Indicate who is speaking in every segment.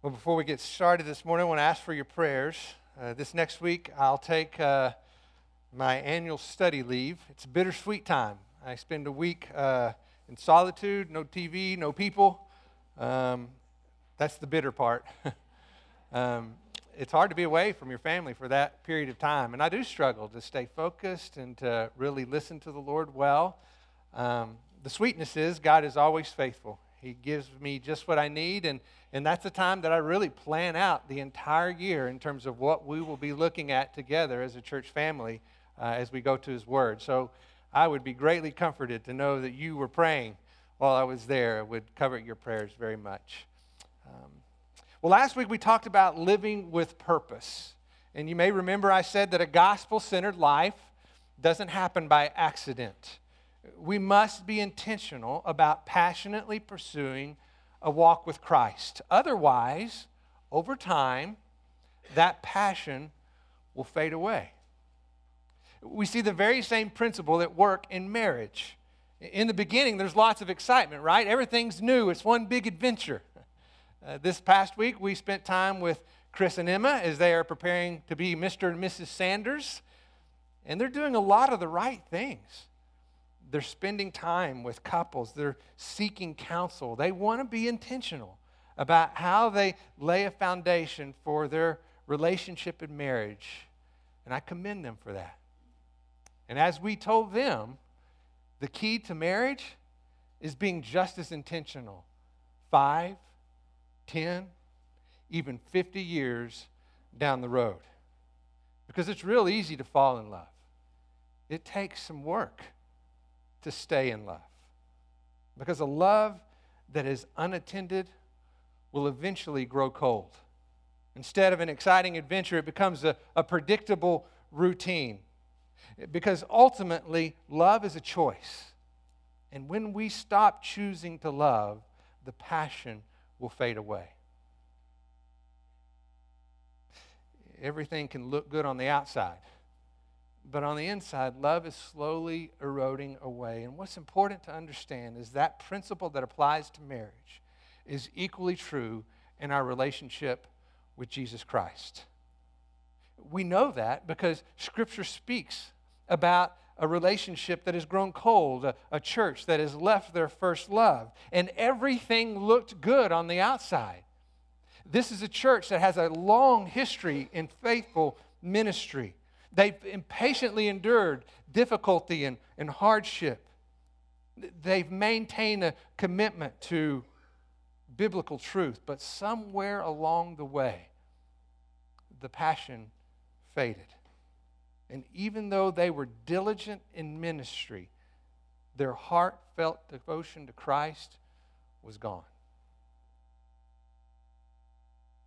Speaker 1: Well, before we get started this morning, I want to ask for your prayers. Uh, this next week, I'll take uh, my annual study leave. It's a bittersweet time. I spend a week uh, in solitude, no TV, no people. Um, that's the bitter part. um, it's hard to be away from your family for that period of time. And I do struggle to stay focused and to really listen to the Lord well. Um, the sweetness is God is always faithful. He gives me just what I need, and, and that's the time that I really plan out the entire year in terms of what we will be looking at together as a church family uh, as we go to His Word. So I would be greatly comforted to know that you were praying while I was there. It would cover your prayers very much. Um, well, last week we talked about living with purpose. And you may remember I said that a gospel centered life doesn't happen by accident we must be intentional about passionately pursuing a walk with Christ. Otherwise, over time, that passion will fade away. We see the very same principle at work in marriage. In the beginning, there's lots of excitement, right? Everything's new, it's one big adventure. Uh, this past week, we spent time with Chris and Emma as they are preparing to be Mr. and Mrs. Sanders, and they're doing a lot of the right things they're spending time with couples, they're seeking counsel. They want to be intentional about how they lay a foundation for their relationship and marriage. And I commend them for that. And as we told them, the key to marriage is being just as intentional. Five, ten, even 50 years down the road. Because it's real easy to fall in love. It takes some work to stay in love. Because a love that is unattended will eventually grow cold. Instead of an exciting adventure, it becomes a, a predictable routine. Because ultimately, love is a choice. And when we stop choosing to love, the passion will fade away. Everything can look good on the outside but on the inside, love is slowly eroding away. And what's important to understand is that principle that applies to marriage is equally true in our relationship with Jesus Christ. We know that because Scripture speaks about a relationship that has grown cold, a, a, church that has left their first love, and everything looked good on the outside. This is a church that has a long history in faithful ministry. They've impatiently endured difficulty and, and hardship. They've maintained a commitment to biblical truth, but somewhere along the way, the passion faded. And even though they were diligent in ministry, their heartfelt devotion to Christ was gone.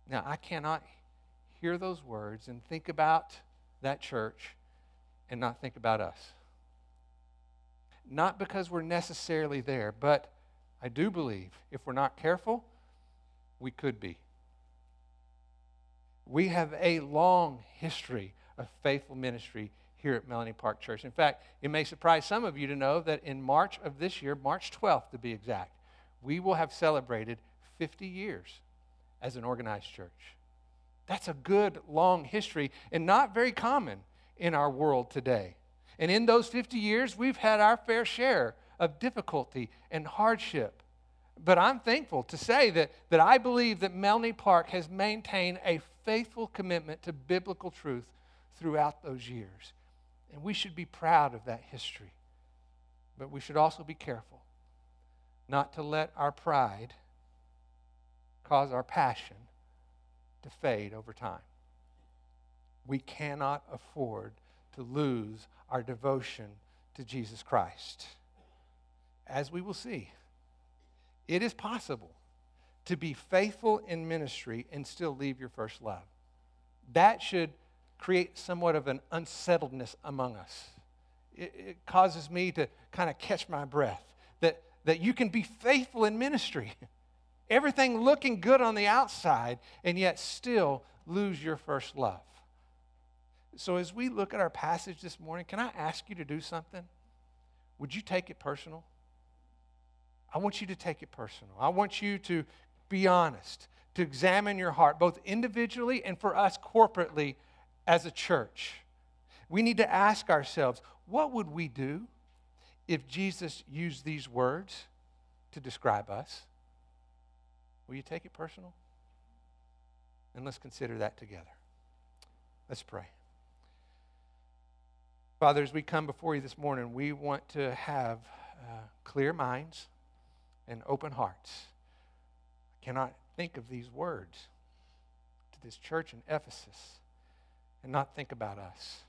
Speaker 1: Now, I cannot hear those words and think about that church and not think about us. Not because we're necessarily there, but I do believe if we're not careful, we could be. We have a long history of faithful ministry here at Melanie Park Church. In fact, it may surprise some of you to know that in March of this year, March 12th to be exact, we will have celebrated 50 years as an organized church. That's a good long history and not very common in our world today. And in those 50 years, we've had our fair share of difficulty and hardship. But I'm thankful to say that, that I believe that Melanie Park has maintained a faithful commitment to biblical truth throughout those years. And we should be proud of that history. But we should also be careful not to let our pride cause our passion to fade over time. We cannot afford to lose our devotion to Jesus Christ. As we will see, it is possible to be faithful in ministry and still leave your first love. That should create somewhat of an unsettledness among us. It, it causes me to kind of catch my breath that, that you can be faithful in ministry everything looking good on the outside, and yet still lose your first love. So, as we look at our passage this morning, can I ask you to do something? Would you take it personal? I want you to take it personal. I want you to be honest, to examine your heart, both individually and for us corporately as a church. We need to ask ourselves what would we do if Jesus used these words to describe us? Will you take it personal? And let's consider that together. Let's pray. Father, as we come before you this morning, we want to have uh, clear minds and open hearts. I cannot think of these words to this church in Ephesus and not think about us.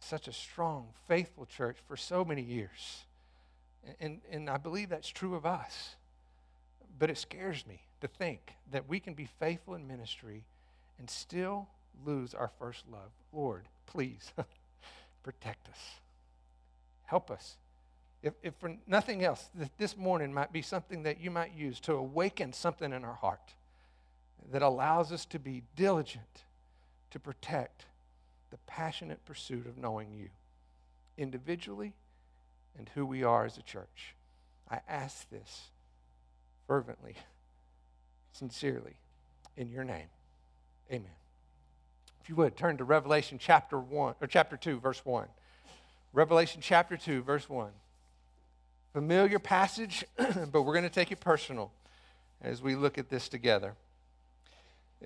Speaker 1: Such a strong, faithful church for so many years. And, and I believe that's true of us. But it scares me to think that we can be faithful in ministry and still lose our first love. Lord, please protect us. Help us. If, if for nothing else, this morning might be something that you might use to awaken something in our heart that allows us to be diligent to protect the passionate pursuit of knowing you individually and who we are as a church. I ask this fervently, sincerely, in your name. Amen. If you would, turn to Revelation chapter 1 or chapter 2 verse 1. Revelation chapter 2 verse 1. Familiar passage, but we're going to take it personal as we look at this together.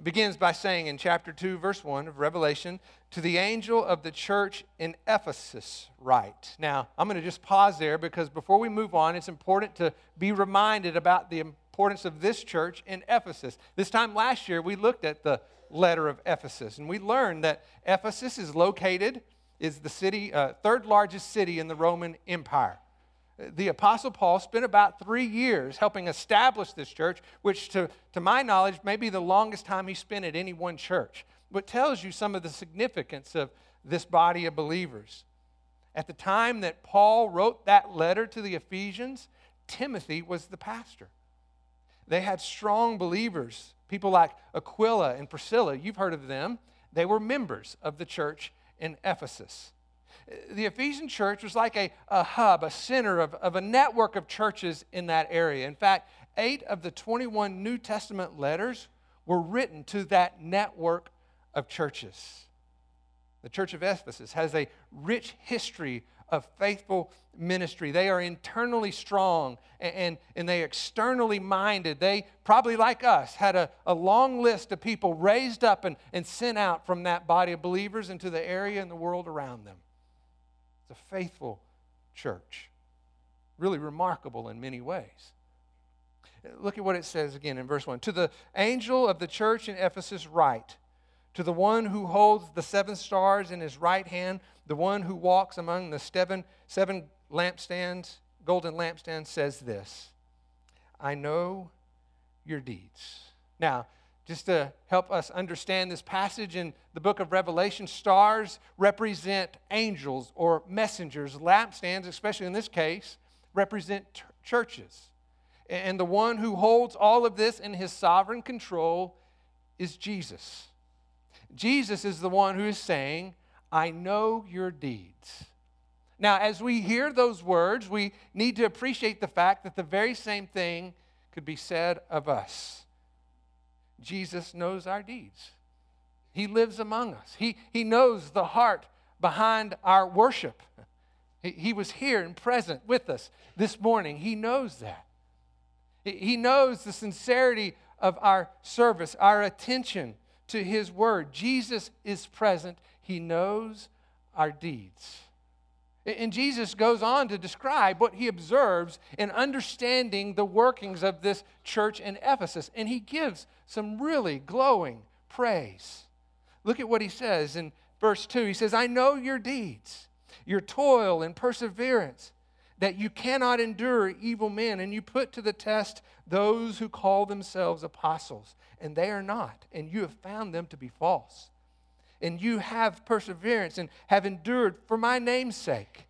Speaker 1: It begins by saying in chapter 2, verse 1 of Revelation, to the angel of the church in Ephesus, write. Now, I'm going to just pause there because before we move on, it's important to be reminded about the importance of this church in Ephesus. This time last year, we looked at the letter of Ephesus, and we learned that Ephesus is located, is the city, uh, third largest city in the Roman Empire the Apostle Paul spent about three years helping establish this church, which, to, to my knowledge, may be the longest time he spent at any one church. But tells you some of the significance of this body of believers. At the time that Paul wrote that letter to the Ephesians, Timothy was the pastor. They had strong believers, people like Aquila and Priscilla. You've heard of them. They were members of the church in Ephesus the Ephesian church was like a, a hub, a center of, of a network of churches in that area. In fact, eight of the 21 New Testament letters were written to that network of churches. The church of Ephesus has a rich history of faithful ministry. They are internally strong and, and, and, they externally minded. They, probably like us, had a, a long list of people raised up and, and sent out from that body of believers into the area and the world around them. It's a faithful church. Really remarkable in many ways. Look at what it says again in verse 1. To the angel of the church in Ephesus, write, to the one who holds the seven stars in his right hand, the one who walks among the seven, seven lampstands, golden lampstands, says this I know your deeds. Now, just to help us understand this passage in the book of Revelation, stars represent angels or messengers. Lampstands, especially in this case, represent t- churches. And the one who holds all of this in his sovereign control is Jesus. Jesus is the one who is saying, I know your deeds. Now, as we hear those words, we need to appreciate the fact that the very same thing could be said of us. Jesus knows our deeds. He lives among us. He, he knows the heart behind our worship. He, he was here and present with us this morning. He knows that. He, he knows the sincerity of our service, our attention to His word. Jesus is present. He knows our deeds. And Jesus goes on to describe what he observes in understanding the workings of this church in Ephesus. And he gives some really glowing praise. Look at what he says in verse 2. He says, I know your deeds, your toil and perseverance, that you cannot endure evil men, and you put to the test those who call themselves apostles, and they are not, and you have found them to be false and you have perseverance and have endured for my name's sake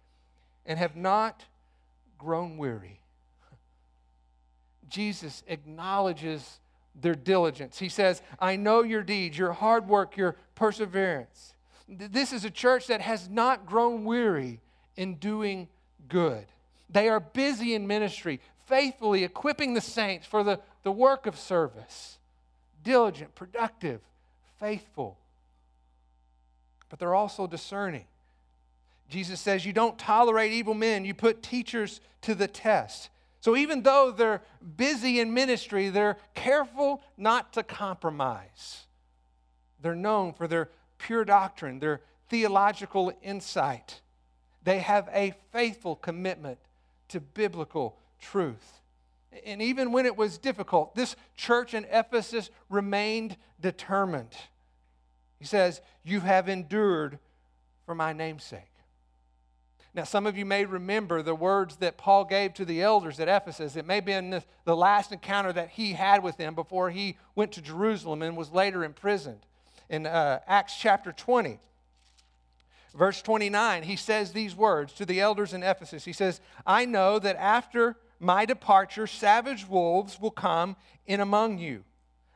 Speaker 1: and have not grown weary. Jesus acknowledges their diligence. He says, I know your deeds, your hard work, your perseverance. This is a church that has not grown weary in doing good. They are busy in ministry, faithfully equipping the saints for the the work of service diligent, productive, faithful. But they're also discerning. Jesus says, You don't tolerate evil men, you put teachers to the test. So even though they're busy in ministry, they're careful not to compromise. They're known for their pure doctrine, their theological insight. They have a faithful commitment to biblical truth. And even when it was difficult, this church in Ephesus remained determined. He says, You have endured for my namesake. Now, some of you may remember the words that Paul gave to the elders at Ephesus. It may have been the last encounter that he had with them before he went to Jerusalem and was later imprisoned. In uh, Acts chapter 20, verse 29, he says these words to the elders in Ephesus. He says, I know that after my departure, savage wolves will come in among you,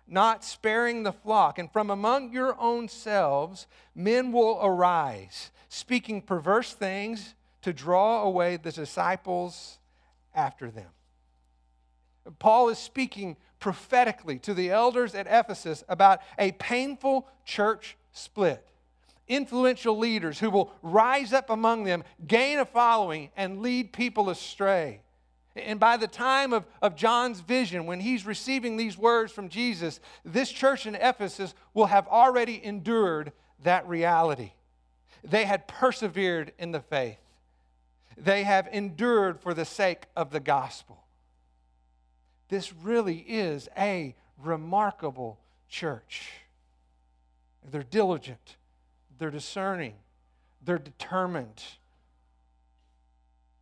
Speaker 1: not sparing the flock. And from among your own selves, men will arise, speaking perverse things to draw away the disciples after them. Paul is speaking prophetically to the elders at Ephesus about a painful church split. Influential leaders who will rise up among them, gain a following, and lead people astray. And by the time of, of John's vision, when he's receiving these words from Jesus, this church in Ephesus will have already endured that reality. They had persevered in the faith they have endured for the sake of the gospel. This really is a remarkable church. They're diligent, they're discerning, they're determined.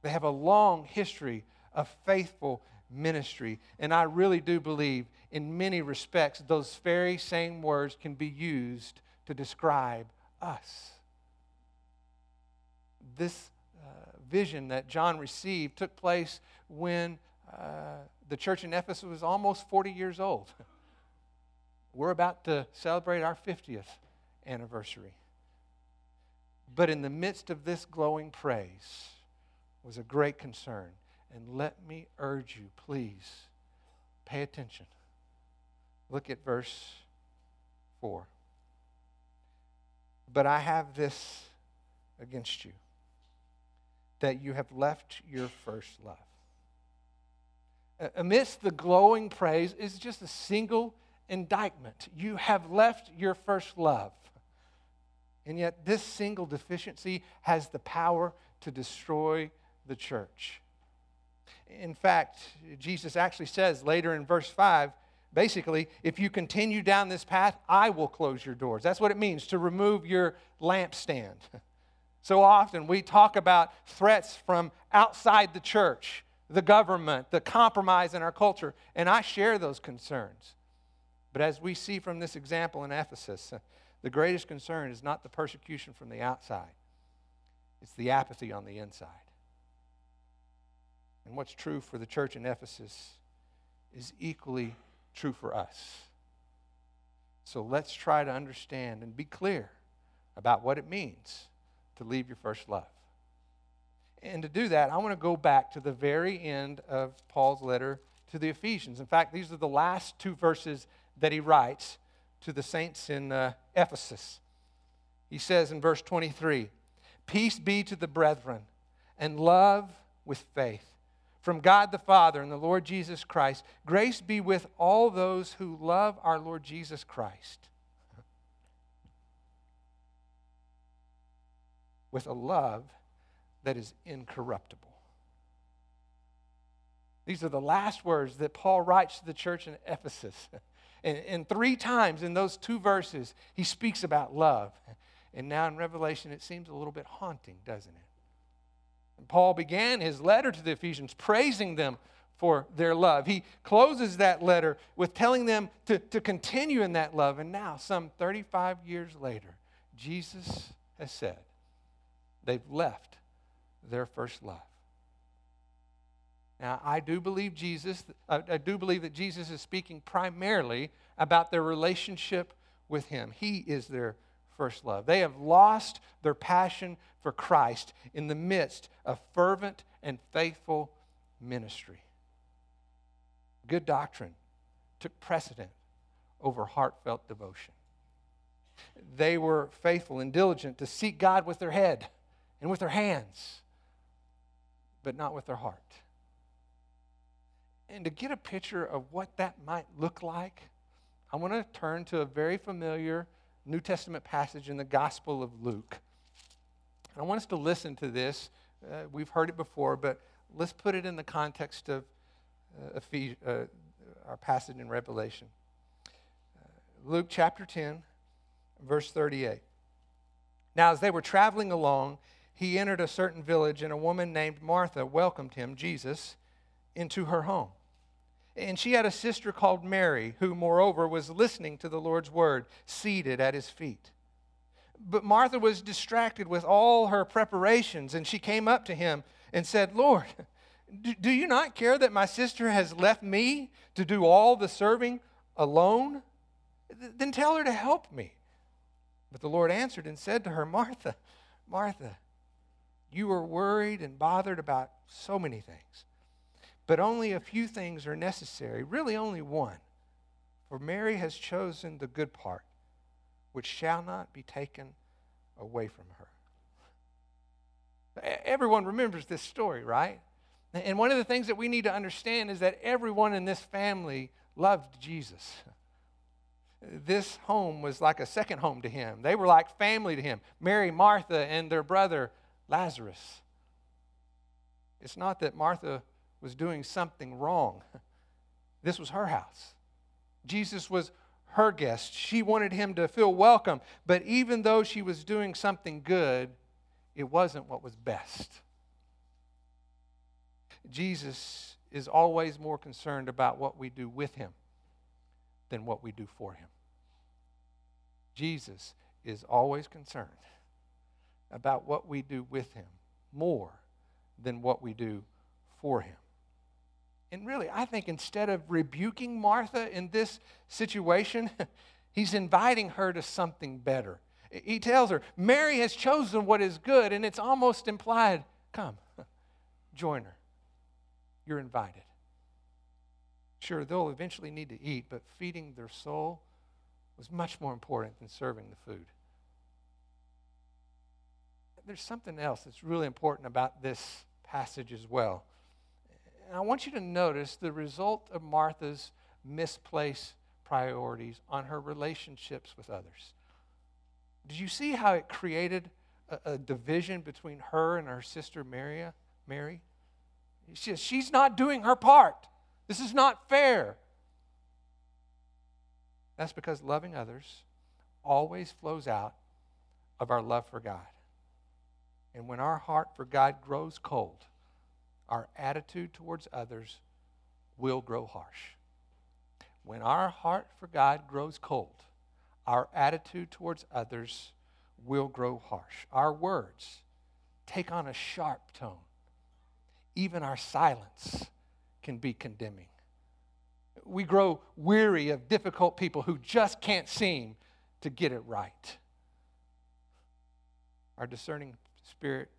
Speaker 1: They have a long history of faithful ministry. And I really do believe, in many respects, those very same words can be used to describe us. This vision that John received took place when uh, the church in Ephesus was almost 40 years old. We're about to celebrate our 50th anniversary. But in the midst of this glowing praise was a great concern. And let me urge you, please, pay attention. Look at verse 4. But I have this against you that you have left your first love. Amidst the glowing praise is just a single indictment. You have left your first love. And yet, this single deficiency has the power to destroy the church. In fact, Jesus actually says later in verse 5 basically, if you continue down this path, I will close your doors. That's what it means to remove your lampstand. So often we talk about threats from outside the church, the government, the compromise in our culture, and I share those concerns. But as we see from this example in Ephesus, the greatest concern is not the persecution from the outside, it's the apathy on the inside. And what's true for the church in Ephesus is equally true for us. So let's try to understand and be clear about what it means to leave your first love. And to do that, I want to go back to the very end of Paul's letter to the Ephesians. In fact, these are the last two verses that he writes to the saints in uh, Ephesus. He says in verse 23 Peace be to the brethren, and love with faith. From God the Father and the Lord Jesus Christ, grace be with all those who love our Lord Jesus Christ with a love that is incorruptible. These are the last words that Paul writes to the church in Ephesus. And, and, three times in those two verses, he speaks about love. And now in Revelation, it seems a little bit haunting, doesn't it? And Paul began his letter to the Ephesians praising them for their love. He closes that letter with telling them to, to continue in that love. And now, some 35 years later, Jesus has said, They've left their first love. Now, I do believe Jesus, I do believe that Jesus is speaking primarily about their relationship with Him. He is their first love. They have lost their passion for Christ in the midst of fervent and faithful ministry. Good doctrine took precedent over heartfelt devotion. They were faithful and diligent to seek God with their head and with their hands, but not with their heart. And to get a picture of what that might look like, I want to turn to a very familiar New Testament passage in the Gospel of Luke. And I want us to listen to this. Uh, we've heard it before, but let's put it in the context of uh, Ephes- uh, our passage in Revelation. Uh, Luke chapter 10, verse 38. Now, as they were traveling along, he entered a certain village, and a woman named Martha welcomed him, Jesus, into her home. And she had a sister called Mary, who, moreover, was listening to the Lord's word, seated at his feet. But Martha was distracted with all her preparations, and she came up to him and said, Lord, do you not care that my sister has left me to do all the serving alone? Then tell her to help me. But the Lord answered and said to her, Martha, Martha, you are worried and bothered about so many things but only a few things are necessary, really only one. For Mary has chosen the good part, which shall not be taken away from her. Everyone remembers this story, right? And one of the things that we need to understand is that everyone in this family loved Jesus. This home was like a second home to him. They were like family to him Mary, Martha, and their brother Lazarus. It's not that Martha was doing something wrong. This was her house. Jesus was her guest. She wanted him to feel welcome. But even though she was doing something good, it wasn't what was best. Jesus is always more concerned about what we do with him than what we do for him. Jesus is always concerned about what we do with him more than what we do for him. And really, I think instead of rebuking Martha in this situation, he's inviting her to something better. He tells her, Mary has chosen what is good, and it's almost implied, come, join her. You're invited. Sure, they'll eventually need to eat, but feeding their soul was much more important than serving the food. There's something else that's really important about this passage as well. And I want you to notice the result of Martha's misplaced priorities on her relationships with others. Did you see how it created a, a division between her and her sister Mary? Mary? She, she's not doing her part. This is not fair. That's because loving others always flows out of our love for God. And when our heart for God grows cold, our attitude towards others will grow harsh. When our heart for God grows cold, our attitude towards others will grow harsh. Our words take on a sharp tone. Even our silence can be condemning. We grow weary of difficult people who just can't seem to get it right. Our discerning spirit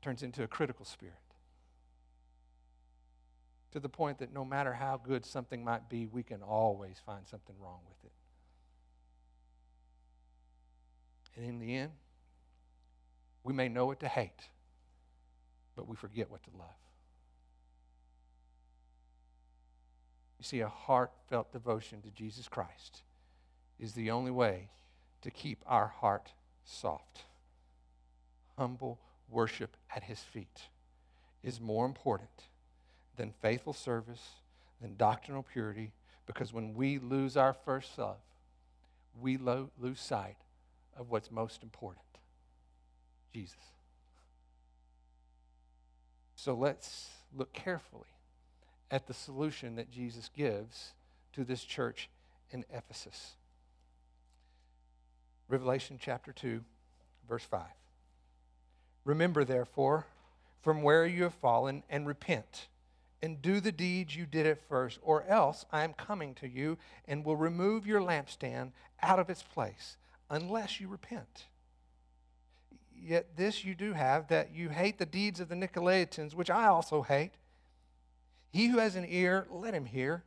Speaker 1: turns into a critical spirit to the point that no matter how good something might be, we can always find something wrong with it. And in the end, we may know what to hate, but we forget what to love. You see, a heartfelt devotion to Jesus Christ is the only way to keep our heart soft. Humble worship at his feet is more important than faithful service, than doctrinal purity, because when we lose our first love, we lo- lose sight of what's most important Jesus. So let's look carefully at the solution that Jesus gives to this church in Ephesus. Revelation chapter 2, verse 5. Remember, therefore, from where you have fallen, and repent and do the deeds you did at first, or else I am coming to you and will remove your lampstand out of its place, unless you repent. Yet this you do have, that you hate the deeds of the Nicolaitans, which I also hate. He who has an ear, let him hear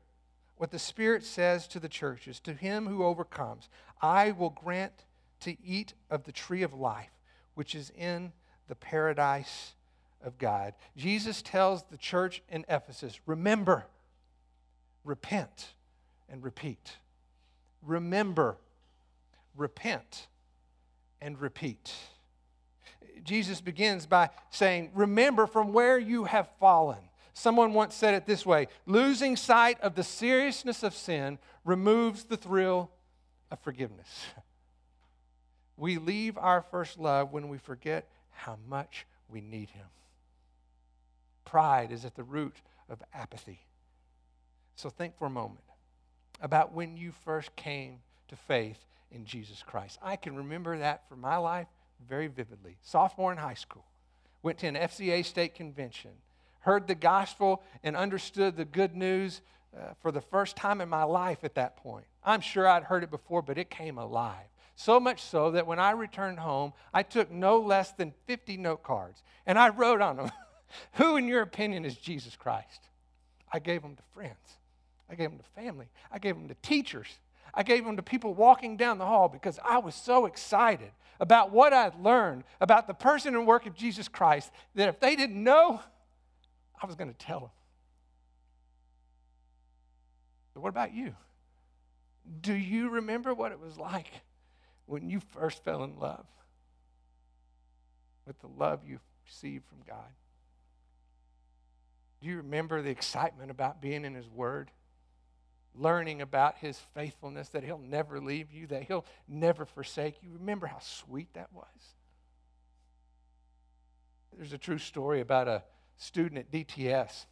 Speaker 1: what the Spirit says to the churches To him who overcomes, I will grant to eat of the tree of life, which is in the paradise of God. Jesus tells the church in Ephesus remember, repent, and repeat. Remember, repent, and repeat. Jesus begins by saying, Remember from where you have fallen. Someone once said it this way losing sight of the seriousness of sin removes the thrill of forgiveness. We leave our first love when we forget how much we need Him. Pride is at the root of apathy. So think for a moment about when you first came to faith in Jesus Christ. I can remember that for my life very vividly. Sophomore in high school, went to an FCA state convention, heard the gospel, and understood the good news uh, for the first time in my life at that point. I'm sure I'd heard it before, but it came alive. So much so that when I returned home, I took no less than 50 note cards and I wrote on them, Who, in your opinion, is Jesus Christ? I gave them to friends. I gave them to family. I gave them to teachers. I gave them to people walking down the hall because I was so excited about what I'd learned about the person and work of Jesus Christ that if they didn't know, I was going to tell them. But what about you? Do you remember what it was like when you first fell in love with the love you received from God? Do you remember the excitement about being in His Word? Learning about His faithfulness, that He'll never leave you, that He'll never forsake you. Remember how sweet that was? There's a true story about a student at DTS,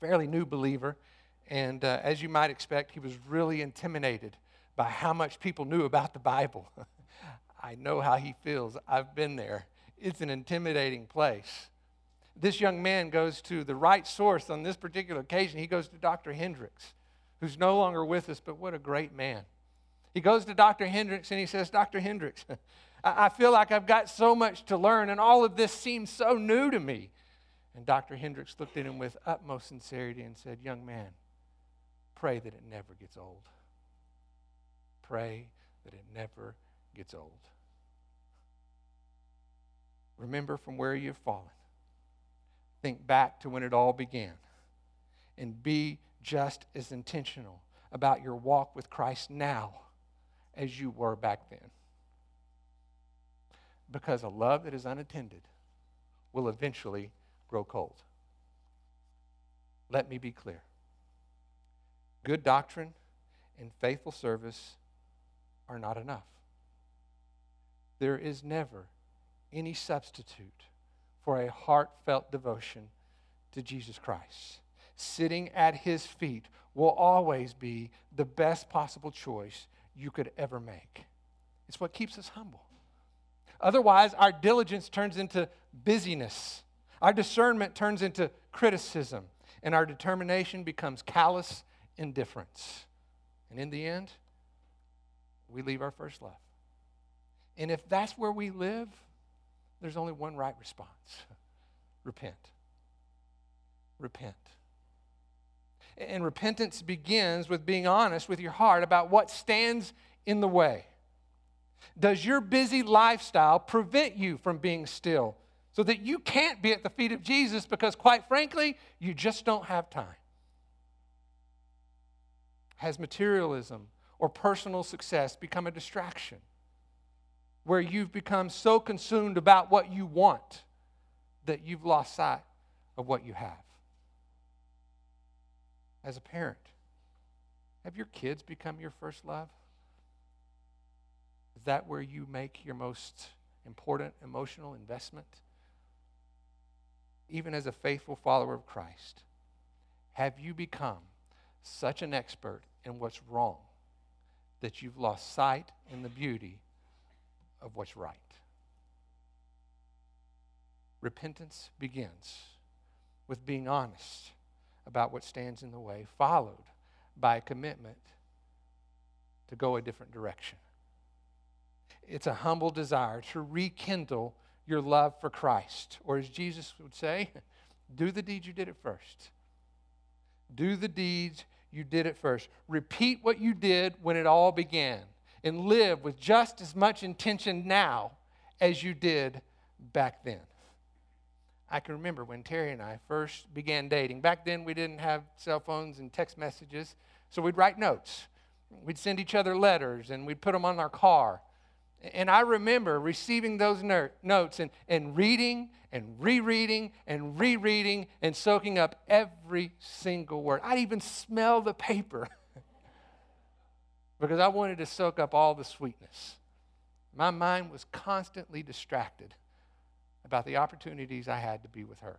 Speaker 1: fairly new believer, and uh, as you might expect, he was really intimidated by how much people knew about the Bible. I know how he feels. I've been there. It's an intimidating place. This young man goes to the right source on this particular occasion. He goes to Dr. Hendricks, who's no longer with us, but what a great man. He goes to Dr. Hendricks and he says, Dr. Hendricks, I feel like I've got so much to learn, and all of this seems so new to me. And Dr. Hendricks looked at him with utmost sincerity and said, Young man, pray that it never gets old. Pray that it never gets old. Remember from where you've fallen. Think back to when it all began. And be just as intentional about your walk with Christ now as you were back then. Because a love that is unattended will eventually grow cold. Let me be clear good doctrine and faithful service are not enough. There is never any substitute for a heartfelt devotion to Jesus Christ. Sitting at his feet will always be the best possible choice you could ever make. It's what keeps us humble. Otherwise, our diligence turns into busyness, our discernment turns into criticism, and our determination becomes callous indifference. And in the end, we leave our first love. And if that's where we live, there's only one right response repent. Repent. And repentance begins with being honest with your heart about what stands in the way. Does your busy lifestyle prevent you from being still so that you can't be at the feet of Jesus because, quite frankly, you just don't have time? Has materialism or personal success become a distraction? Where you've become so consumed about what you want that you've lost sight of what you have. As a parent, have your kids become your first love? Is that where you make your most important emotional investment? Even as a faithful follower of Christ, have you become such an expert in what's wrong that you've lost sight in the beauty of what's right. Repentance begins with being honest about what stands in the way, followed by a commitment to go a different direction. It's a humble desire to rekindle your love for Christ. Or as Jesus would say, do the deeds you did at first. Do the deeds you did it first. Repeat what you did when it all began and live with just as much intention now as you did back then. I can remember when Terry and I first began dating. Back then, we didn't have cell phones and text messages, so we'd write notes. We'd send each other letters and we'd put them on our car. And I remember receiving those notes and, and reading and rereading and rereading and soaking up every single word. I'd even smell the paper because I wanted to soak up all the sweetness. My mind was constantly distracted about the opportunities I had to be with her.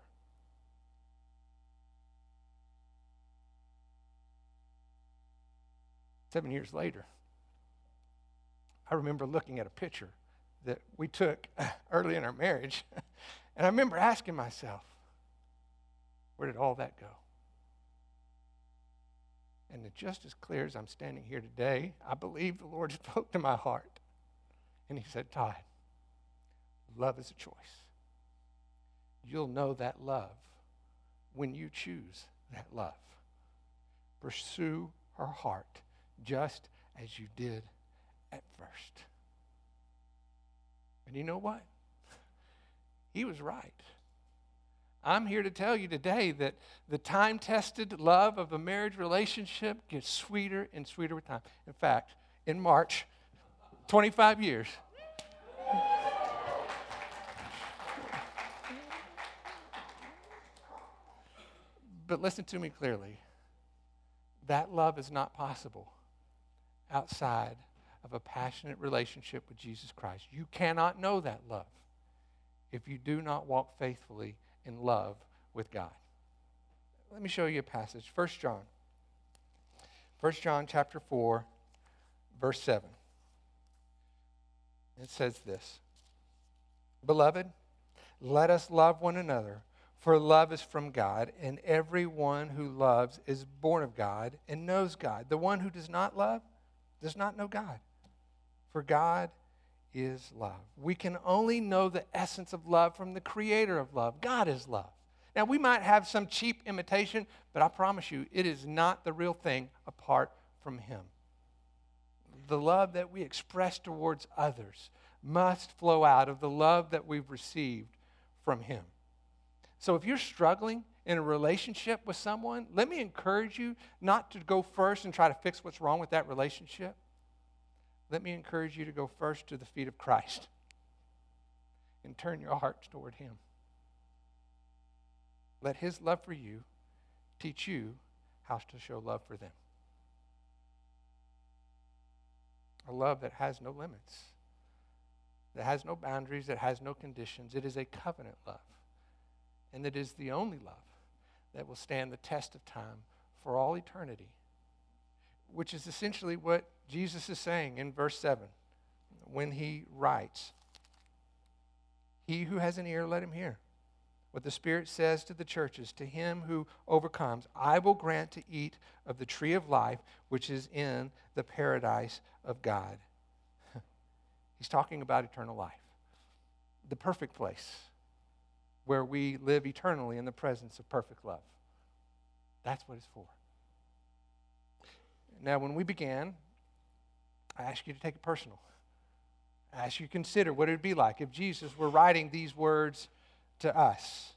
Speaker 1: Seven years later, I remember looking at a picture that we took early in our marriage, and I remember asking myself, where did all that go? And just as clear as I'm standing here today, I believe the Lord spoke to my heart. And He said, Todd, love is a choice. You'll know that love when you choose that love. Pursue her heart just as you did at first. And you know what? He was right. I'm here to tell you today that the time tested love of a marriage relationship gets sweeter and sweeter with time. In fact, in March, 25 years. But listen to me clearly. That love is not possible outside of a passionate relationship with Jesus Christ. You cannot know that love if you do not walk faithfully in love with God. Let me show you a passage. 1 John. 1 John chapter 4, verse 7. It says this Beloved, let us love one another, for love is from God, and everyone who loves is born of God and knows God. The one who does not love does not know God, for God is love. We can only know the essence of love from the creator of love. God is love. Now, we might have some cheap imitation, but I promise you, it is not the real thing apart from Him. The love that we express towards others must flow out of the love that we've received from Him. So, if you're struggling in a relationship with someone, let me encourage you not to go first and try to fix what's wrong with that relationship let me encourage you to go first to the feet of Christ and turn your hearts toward Him. Let His love for you teach you how to show love for them. A love that has no limits, that has no boundaries, that has no conditions. It is a covenant love. And it is the only love that will stand the test of time for all eternity, which is essentially what Jesus is saying in verse 7 when he writes, He who has an ear, let him hear. What the Spirit says to the churches, to him who overcomes, I will grant to eat of the tree of life which is in the paradise of God. He's talking about eternal life, the perfect place where we live eternally in the presence of perfect love. That's what it's for. Now, when we began I ask you to take it personal. I ask you to consider what it would be like if Jesus were writing these words to us.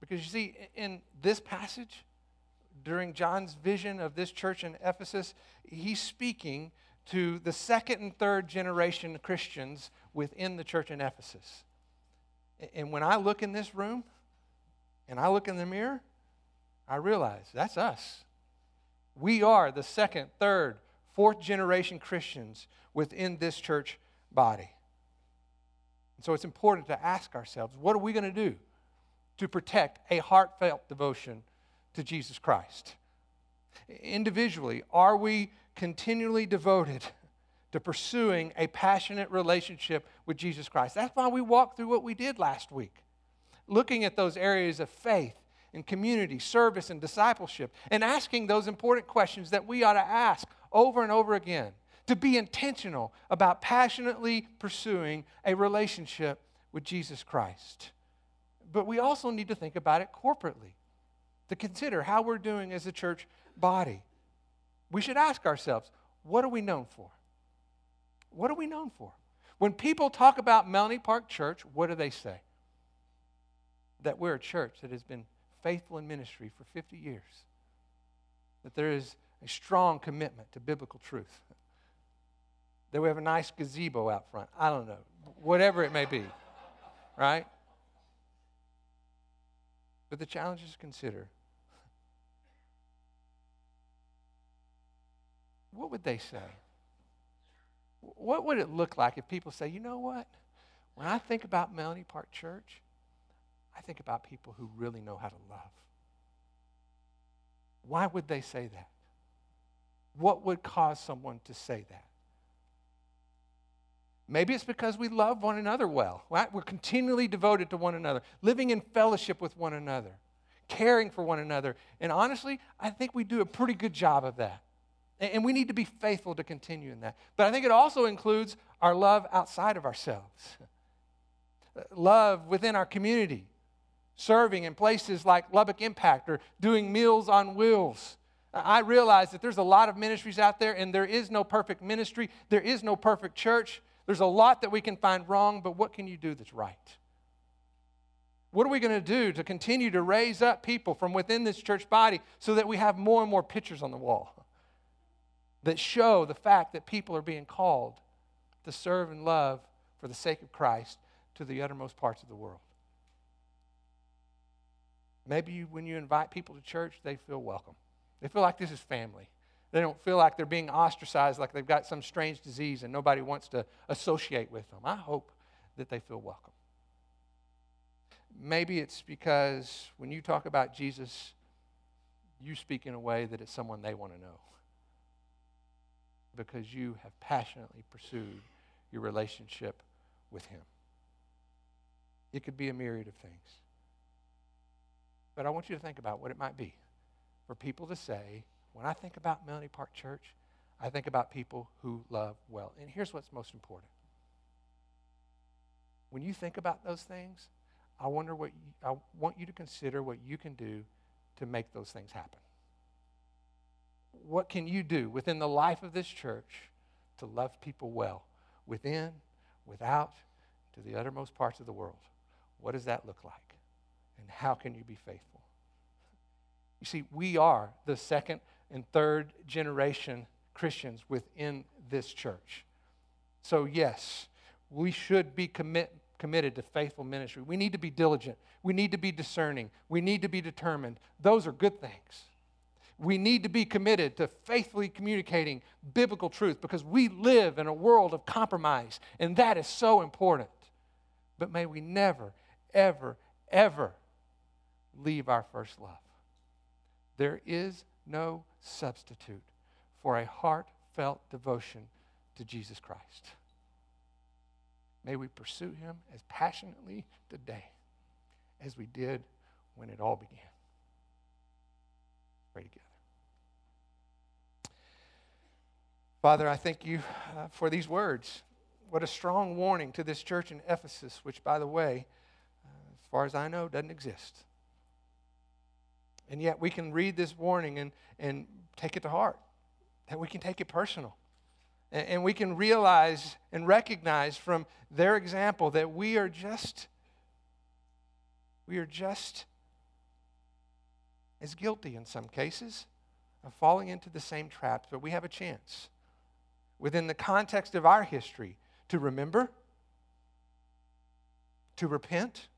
Speaker 1: Because you see, in this passage, during John's vision of this church in Ephesus, he's speaking to the second and third generation Christians within the church in Ephesus. And when I look in this room and I look in the mirror, I realize that's us. We are the second, third, fourth generation Christians within this church body. And so it's important to ask ourselves what are we going to do to protect a heartfelt devotion to Jesus Christ? Individually, are we continually devoted to pursuing a passionate relationship with Jesus Christ? That's why we walked through what we did last week, looking at those areas of faith and community, service, and discipleship, and asking those important questions that we ought to ask over and over again. To be intentional about passionately pursuing a relationship with Jesus Christ. But we also need to think about it corporately, to consider how we're doing as a church body. We should ask ourselves, what are we known for? What are we known for? When people talk about Melanie Park Church, what do they say? That we're a church that has been faithful in ministry for 50 years, that there is a strong commitment to biblical truth, that we have a nice gazebo out front. I don't know, whatever it may be, right? But the challenge is to consider what would they say? What would it look like if people say, you know what? When I think about Melonie Park Church, I think about people who really know how to love. Why would they say that? What would cause someone to say that? Maybe it's because we love one another well. Right? We're continually devoted to one another, living in fellowship with one another, caring for one another. And honestly, I think we do a pretty good job of that. And we need to be faithful to continue in that. But I think it also includes our love outside of ourselves, love within our community, serving in places like Lubbock Impact or doing Meals on Wheels. I realize that there's a lot of ministries out there, and there is no perfect ministry, there is no perfect church. There's a lot that we can find wrong, but what can you do that's right? What are we going to do to continue to raise up people from within this church body so that we have more and more pictures on the wall that show the fact that people are being called to serve and love for the sake of Christ to the uttermost parts of the world? Maybe when you invite people to church, they feel welcome. They feel like this is family. They don't feel like they're being ostracized, like they've got some strange disease and nobody wants to associate with them. I hope that they feel welcome. Maybe it's because when you talk about Jesus, you speak in a way that it's someone they want to know because you have passionately pursued your relationship with Him. It could be a myriad of things. But I want you to think about what it might be for people to say, when I think about Melonie Park Church, I think about people who love well. And here's what's most important. When you think about those things, I wonder what you, I want you to consider what you can do to make those things happen. What can you do within the life of this church to love people well, within, without, to the uttermost parts of the world? What does that look like? And how can you be faithful? You see, we are the second and third generation Christians within this church. So, yes, we should be commit, committed to faithful ministry. We need to be diligent. We need to be discerning. We need to be determined. Those are good things. We need to be committed to faithfully communicating biblical truth because we live in a world of compromise, and that is so important. But may we never, ever, ever leave our first love. There is no substitute for a heartfelt devotion to Jesus Christ. May we pursue him as passionately today as we did when it all began. Pray together. Father, I thank you uh, for these words. What a strong warning to this church in Ephesus, which, by the way, uh, as far as I know, doesn't exist. And yet we can read this warning and, and take it to heart, that we can take it personal. And, and we can realize and recognize from their example that we are just, we are just as guilty in some cases of falling into the same traps, but we have a chance within the context of our history to remember, to repent,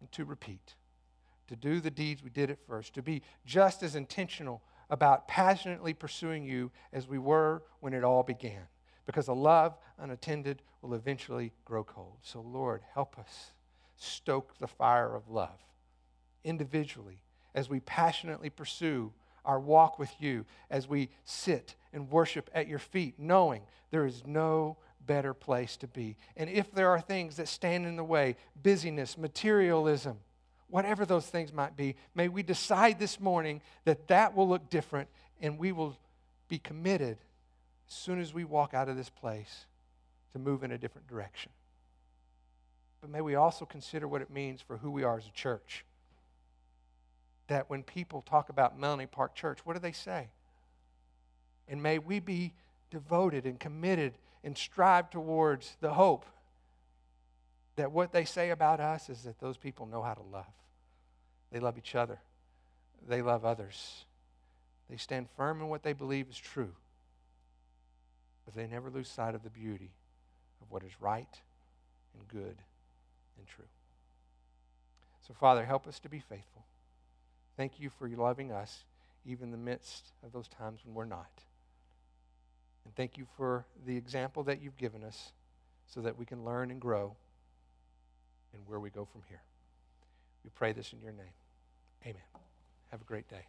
Speaker 1: and to repeat to do the deeds we did at first, to be just as intentional about passionately pursuing you as we were when it all began. Because a love unattended will eventually grow cold. So, Lord, help us stoke the fire of love individually as we passionately pursue our walk with you, as we sit and worship at your feet, knowing there is no better place to be. And if there are things that stand in the way, busyness, materialism, whatever those things might be, may we decide this morning that that will look different and we will be committed as soon as we walk out of this place to move in a different direction. But may we also consider what it means for who we are as a church. that when people talk about Melonie Park Church, what do they say? And may we be devoted and committed and strive towards the hope that what they say about us is that those people know how to love. They love each other, they love others. They stand firm in what they believe is true, but they never lose sight of the beauty of what is right and good and true. So, Father, help us to be faithful. Thank you for loving us, even in the midst of those times when we're not. And thank you for the example that you've given us so that we can learn and grow and where we go from here. We pray this in your name. Amen. Have a great day.